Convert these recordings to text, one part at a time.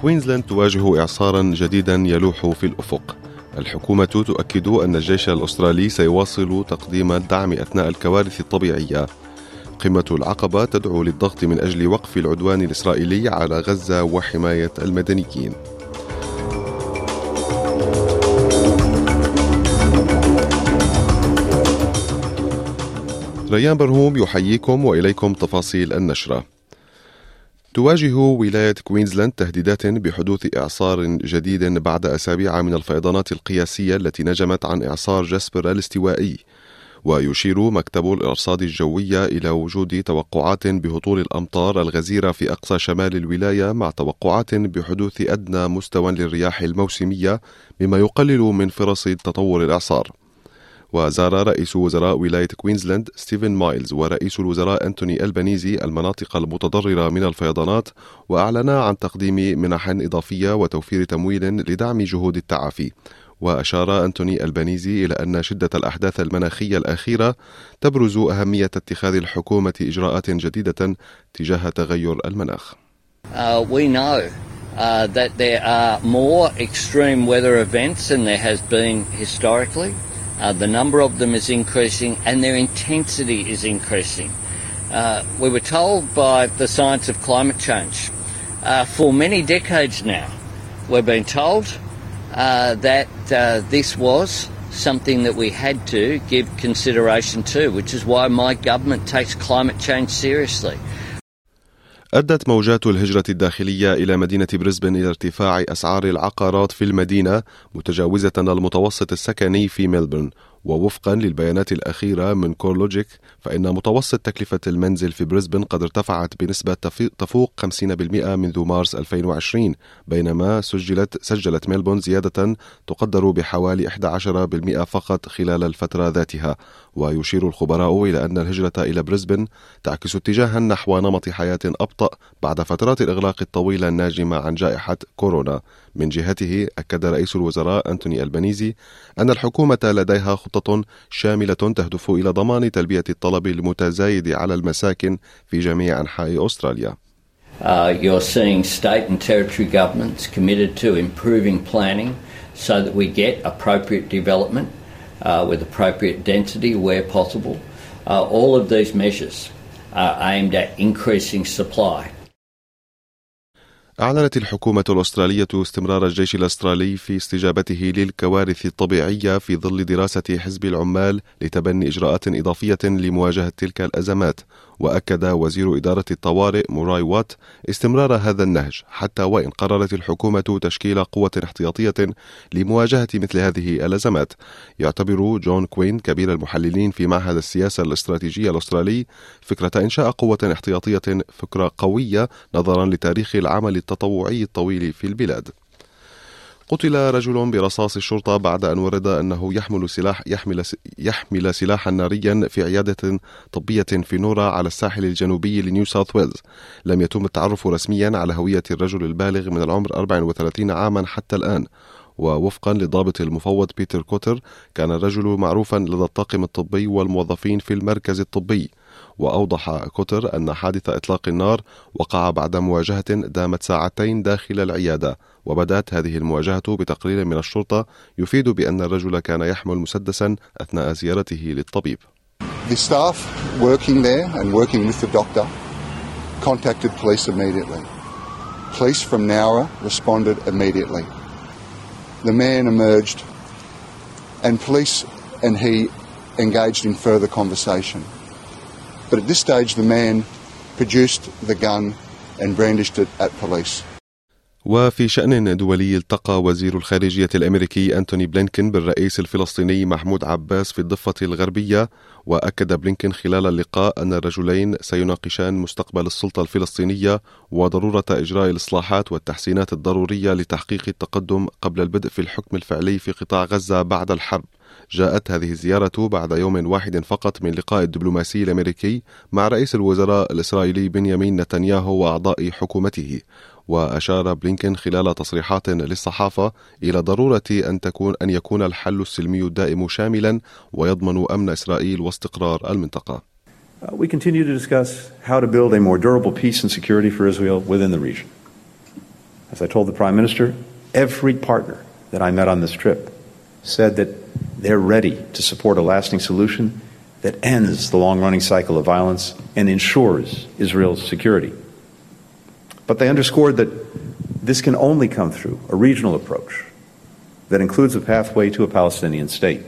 كوينزلاند تواجه إعصارا جديدا يلوح في الأفق. الحكومة تؤكد أن الجيش الأسترالي سيواصل تقديم الدعم أثناء الكوارث الطبيعية. قمة العقبة تدعو للضغط من أجل وقف العدوان الإسرائيلي على غزة وحماية المدنيين. ريان برهوم يحييكم وإليكم تفاصيل النشرة. تواجه ولاية كوينزلاند تهديدات بحدوث إعصار جديد بعد أسابيع من الفيضانات القياسية التي نجمت عن إعصار جسبر الاستوائي ويشير مكتب الأرصاد الجوية إلى وجود توقعات بهطول الأمطار الغزيرة في أقصى شمال الولاية مع توقعات بحدوث أدنى مستوى للرياح الموسمية مما يقلل من فرص تطور الإعصار. وزار رئيس وزراء ولاية كوينزلاند ستيفن مايلز ورئيس الوزراء أنتوني ألبانيزي المناطق المتضررة من الفيضانات وأعلنا عن تقديم منح إضافية وتوفير تمويل لدعم جهود التعافي وأشار أنتوني ألبانيزي إلى أن شدة الأحداث المناخية الأخيرة تبرز أهمية اتخاذ الحكومة إجراءات جديدة تجاه تغير المناخ. Uh, we know uh, that there are more extreme weather events than there has been historically. Uh, the number of them is increasing and their intensity is increasing. Uh, we were told by the science of climate change uh, for many decades now, we've been told uh, that uh, this was something that we had to give consideration to, which is why my government takes climate change seriously. أدت موجات الهجرة الداخلية إلى مدينة بريسبن إلى ارتفاع أسعار العقارات في المدينة متجاوزة المتوسط السكني في ملبورن ووفقا للبيانات الأخيرة من كورلوجيك فإن متوسط تكلفة المنزل في بريسبن قد ارتفعت بنسبة تفوق 50% منذ مارس 2020 بينما سجلت سجلت ملبورن زيادة تقدر بحوالي 11% فقط خلال الفترة ذاتها. ويشير الخبراء إلى أن الهجرة إلى بريسبن تعكس اتجاها نحو نمط حياة أبطأ بعد فترات الإغلاق الطويلة الناجمة عن جائحة كورونا. من جهته أكد رئيس الوزراء أنتوني البنيزي أن الحكومة لديها خطة شاملة تهدف إلى ضمان تلبية الطلب المتزايد على المساكن في جميع أنحاء أستراليا. Uh, you're seeing state and territory governments committed to improving planning so that we get appropriate development uh, with appropriate density where possible. Uh, all of these measures are aimed at increasing supply. أعلنت الحكومة الأسترالية استمرار الجيش الأسترالي في استجابته للكوارث الطبيعية في ظل دراسة حزب العمال لتبني إجراءات إضافية لمواجهة تلك الأزمات. وأكد وزير إدارة الطوارئ موراي وات استمرار هذا النهج حتى وإن قررت الحكومة تشكيل قوة احتياطية لمواجهة مثل هذه الأزمات. يعتبر جون كوين كبير المحللين في معهد السياسة الاستراتيجية الأسترالي فكرة إنشاء قوة احتياطية فكرة قوية نظرا لتاريخ العمل التطوعي الطويل في البلاد قتل رجل برصاص الشرطة بعد أن ورد أنه يحمل سلاح يحمل يحمل سلاحا ناريا في عيادة طبية في نورا على الساحل الجنوبي لنيو ساوث ويلز. لم يتم التعرف رسميا على هوية الرجل البالغ من العمر 34 عاما حتى الآن. ووفقا للضابط المفوض بيتر كوتر كان الرجل معروفا لدى الطاقم الطبي والموظفين في المركز الطبي وأوضح كوتر أن حادث إطلاق النار وقع بعد مواجهة دامت ساعتين داخل العيادة وبدأت هذه المواجهة بتقرير من الشرطة يفيد بأن الرجل كان يحمل مسدسا أثناء زيارته للطبيب The staff working there and working with the doctor contacted police immediately. Police from Nowra responded immediately. The man emerged and police and he engaged in further conversation. But at this stage, the man produced the gun and brandished it at police. وفي شأن دولي التقى وزير الخارجية الأمريكي أنتوني بلينكن بالرئيس الفلسطيني محمود عباس في الضفة الغربية وأكد بلينكن خلال اللقاء أن الرجلين سيناقشان مستقبل السلطة الفلسطينية وضرورة إجراء الإصلاحات والتحسينات الضرورية لتحقيق التقدم قبل البدء في الحكم الفعلي في قطاع غزة بعد الحرب جاءت هذه الزيارة بعد يوم واحد فقط من لقاء الدبلوماسي الأمريكي مع رئيس الوزراء الإسرائيلي بنيامين نتنياهو وأعضاء حكومته وأشار بلينكن خلال تصريحات للصحافة إلى ضرورة أن تكون أن يكون الحل السلمي الدائم شاملا ويضمن أمن إسرائيل واستقرار المنطقة. Uh, we continue to discuss how to build a more durable peace and security for Israel within the region. As I told the Prime Minister, every partner that I met on this trip said that they're ready to support a lasting solution that ends the long running cycle of violence and ensures Israel's security. But they underscored that this can only come through a regional approach that includes a pathway to a Palestinian state.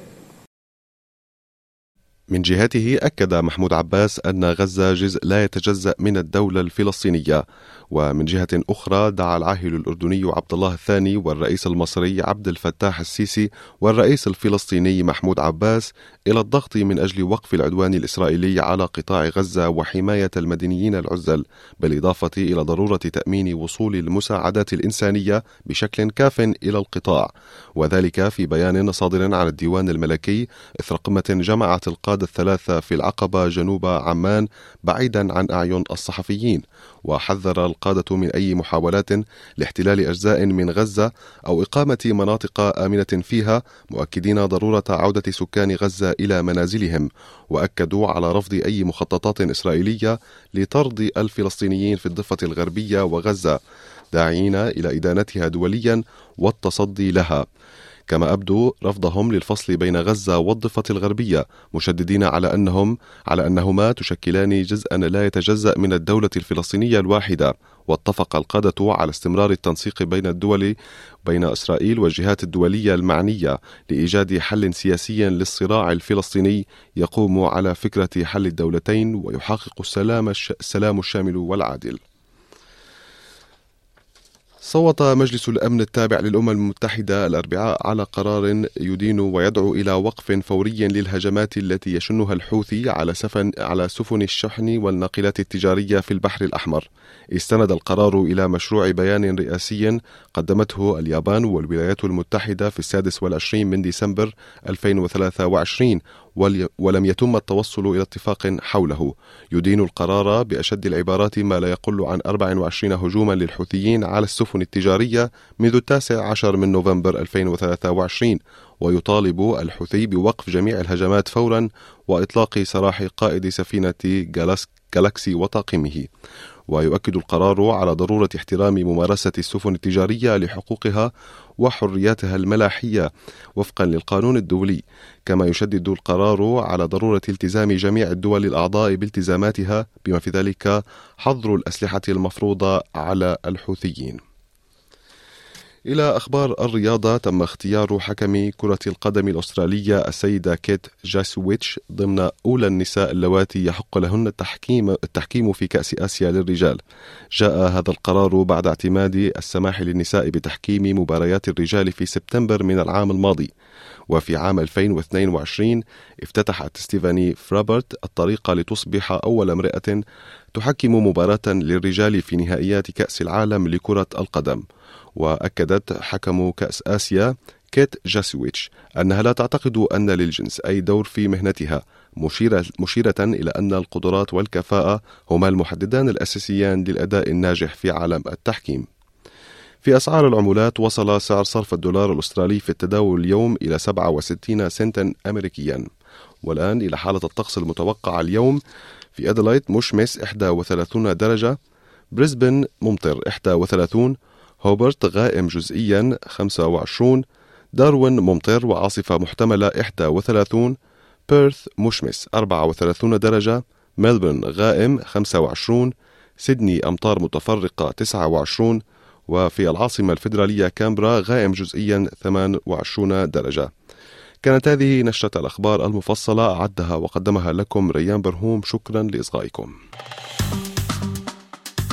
من جهته أكد محمود عباس أن غزة جزء لا يتجزأ من الدولة الفلسطينية. ومن جهة أخرى دعا العاهل الأردني عبد الله الثاني والرئيس المصري عبد الفتاح السيسي والرئيس الفلسطيني محمود عباس إلى الضغط من أجل وقف العدوان الإسرائيلي على قطاع غزة وحماية المدنيين العزل بالإضافة إلى ضرورة تأمين وصول المساعدات الإنسانية بشكل كاف إلى القطاع. وذلك في بيان صادر عن الديوان الملكي إثر قمة جمعت القادة الثلاثة في العقبة جنوب عمان بعيدا عن أعين الصحفيين وحذر القادة من أي محاولات لاحتلال أجزاء من غزة أو إقامة مناطق آمنة فيها مؤكدين ضرورة عودة سكان غزة إلى منازلهم وأكدوا على رفض أي مخططات إسرائيلية لطرد الفلسطينيين في الضفة الغربية وغزة داعين إلى إدانتها دوليا والتصدي لها. كما أبدوا رفضهم للفصل بين غزة والضفة الغربية مشددين على أنهم على أنهما تشكلان جزءا لا يتجزأ من الدولة الفلسطينية الواحدة. واتفق القادة على استمرار التنسيق بين الدول بين إسرائيل والجهات الدولية المعنية لإيجاد حل سياسي للصراع الفلسطيني يقوم على فكرة حل الدولتين ويحقق السلام السلام الشامل والعادل. صوت مجلس الأمن التابع للأمم المتحدة الأربعاء على قرار يدين ويدعو إلى وقف فوري للهجمات التي يشنها الحوثي على سفن على سفن الشحن والناقلات التجارية في البحر الأحمر. استند القرار إلى مشروع بيان رئاسي قدمته اليابان والولايات المتحدة في السادس والعشرين من ديسمبر 2023 ولم يتم التوصل إلى اتفاق حوله. يدين القرار بأشد العبارات ما لا يقل عن 24 هجوما للحوثيين على السفن التجارية منذ التاسع عشر من نوفمبر 2023 ويطالب الحوثي بوقف جميع الهجمات فورا وإطلاق سراح قائد سفينة جالاكسي وطاقمه. ويؤكد القرار على ضرورة احترام ممارسة السفن التجارية لحقوقها وحرياتها الملاحية وفقا للقانون الدولي. كما يشدد القرار على ضرورة التزام جميع الدول الأعضاء بالتزاماتها بما في ذلك حظر الأسلحة المفروضة على الحوثيين. إلى أخبار الرياضة تم اختيار حكم كرة القدم الأسترالية السيدة كيت جاسويتش ضمن أولى النساء اللواتي يحق لهن التحكيم التحكيم في كأس آسيا للرجال. جاء هذا القرار بعد اعتماد السماح للنساء بتحكيم مباريات الرجال في سبتمبر من العام الماضي. وفي عام 2022 افتتحت ستيفاني فرابرت الطريق لتصبح أول امرأة تحكم مباراة للرجال في نهائيات كأس العالم لكرة القدم. وأكدت حكم كأس آسيا كيت جاسويتش أنها لا تعتقد أن للجنس أي دور في مهنتها مشيرة, مشيرة إلى أن القدرات والكفاءة هما المحددان الأساسيان للأداء الناجح في عالم التحكيم. في أسعار العملات وصل سعر صرف الدولار الأسترالي في التداول اليوم إلى 67 سنتا أمريكيا. والآن إلى حالة الطقس المتوقعة اليوم في أدلايد مشمس 31 درجة بريسبن ممطر 31 هوبارت غائم جزئيا 25 داروين ممطر وعاصفة محتملة 31 بيرث مشمس 34 درجة ملبورن غائم 25 سيدني أمطار متفرقة 29 وفي العاصمة الفيدرالية كانبرا غائم جزئيا 28 درجة. كانت هذه نشرة الأخبار المفصلة أعدها وقدمها لكم ريان برهوم شكرا لإصغائكم.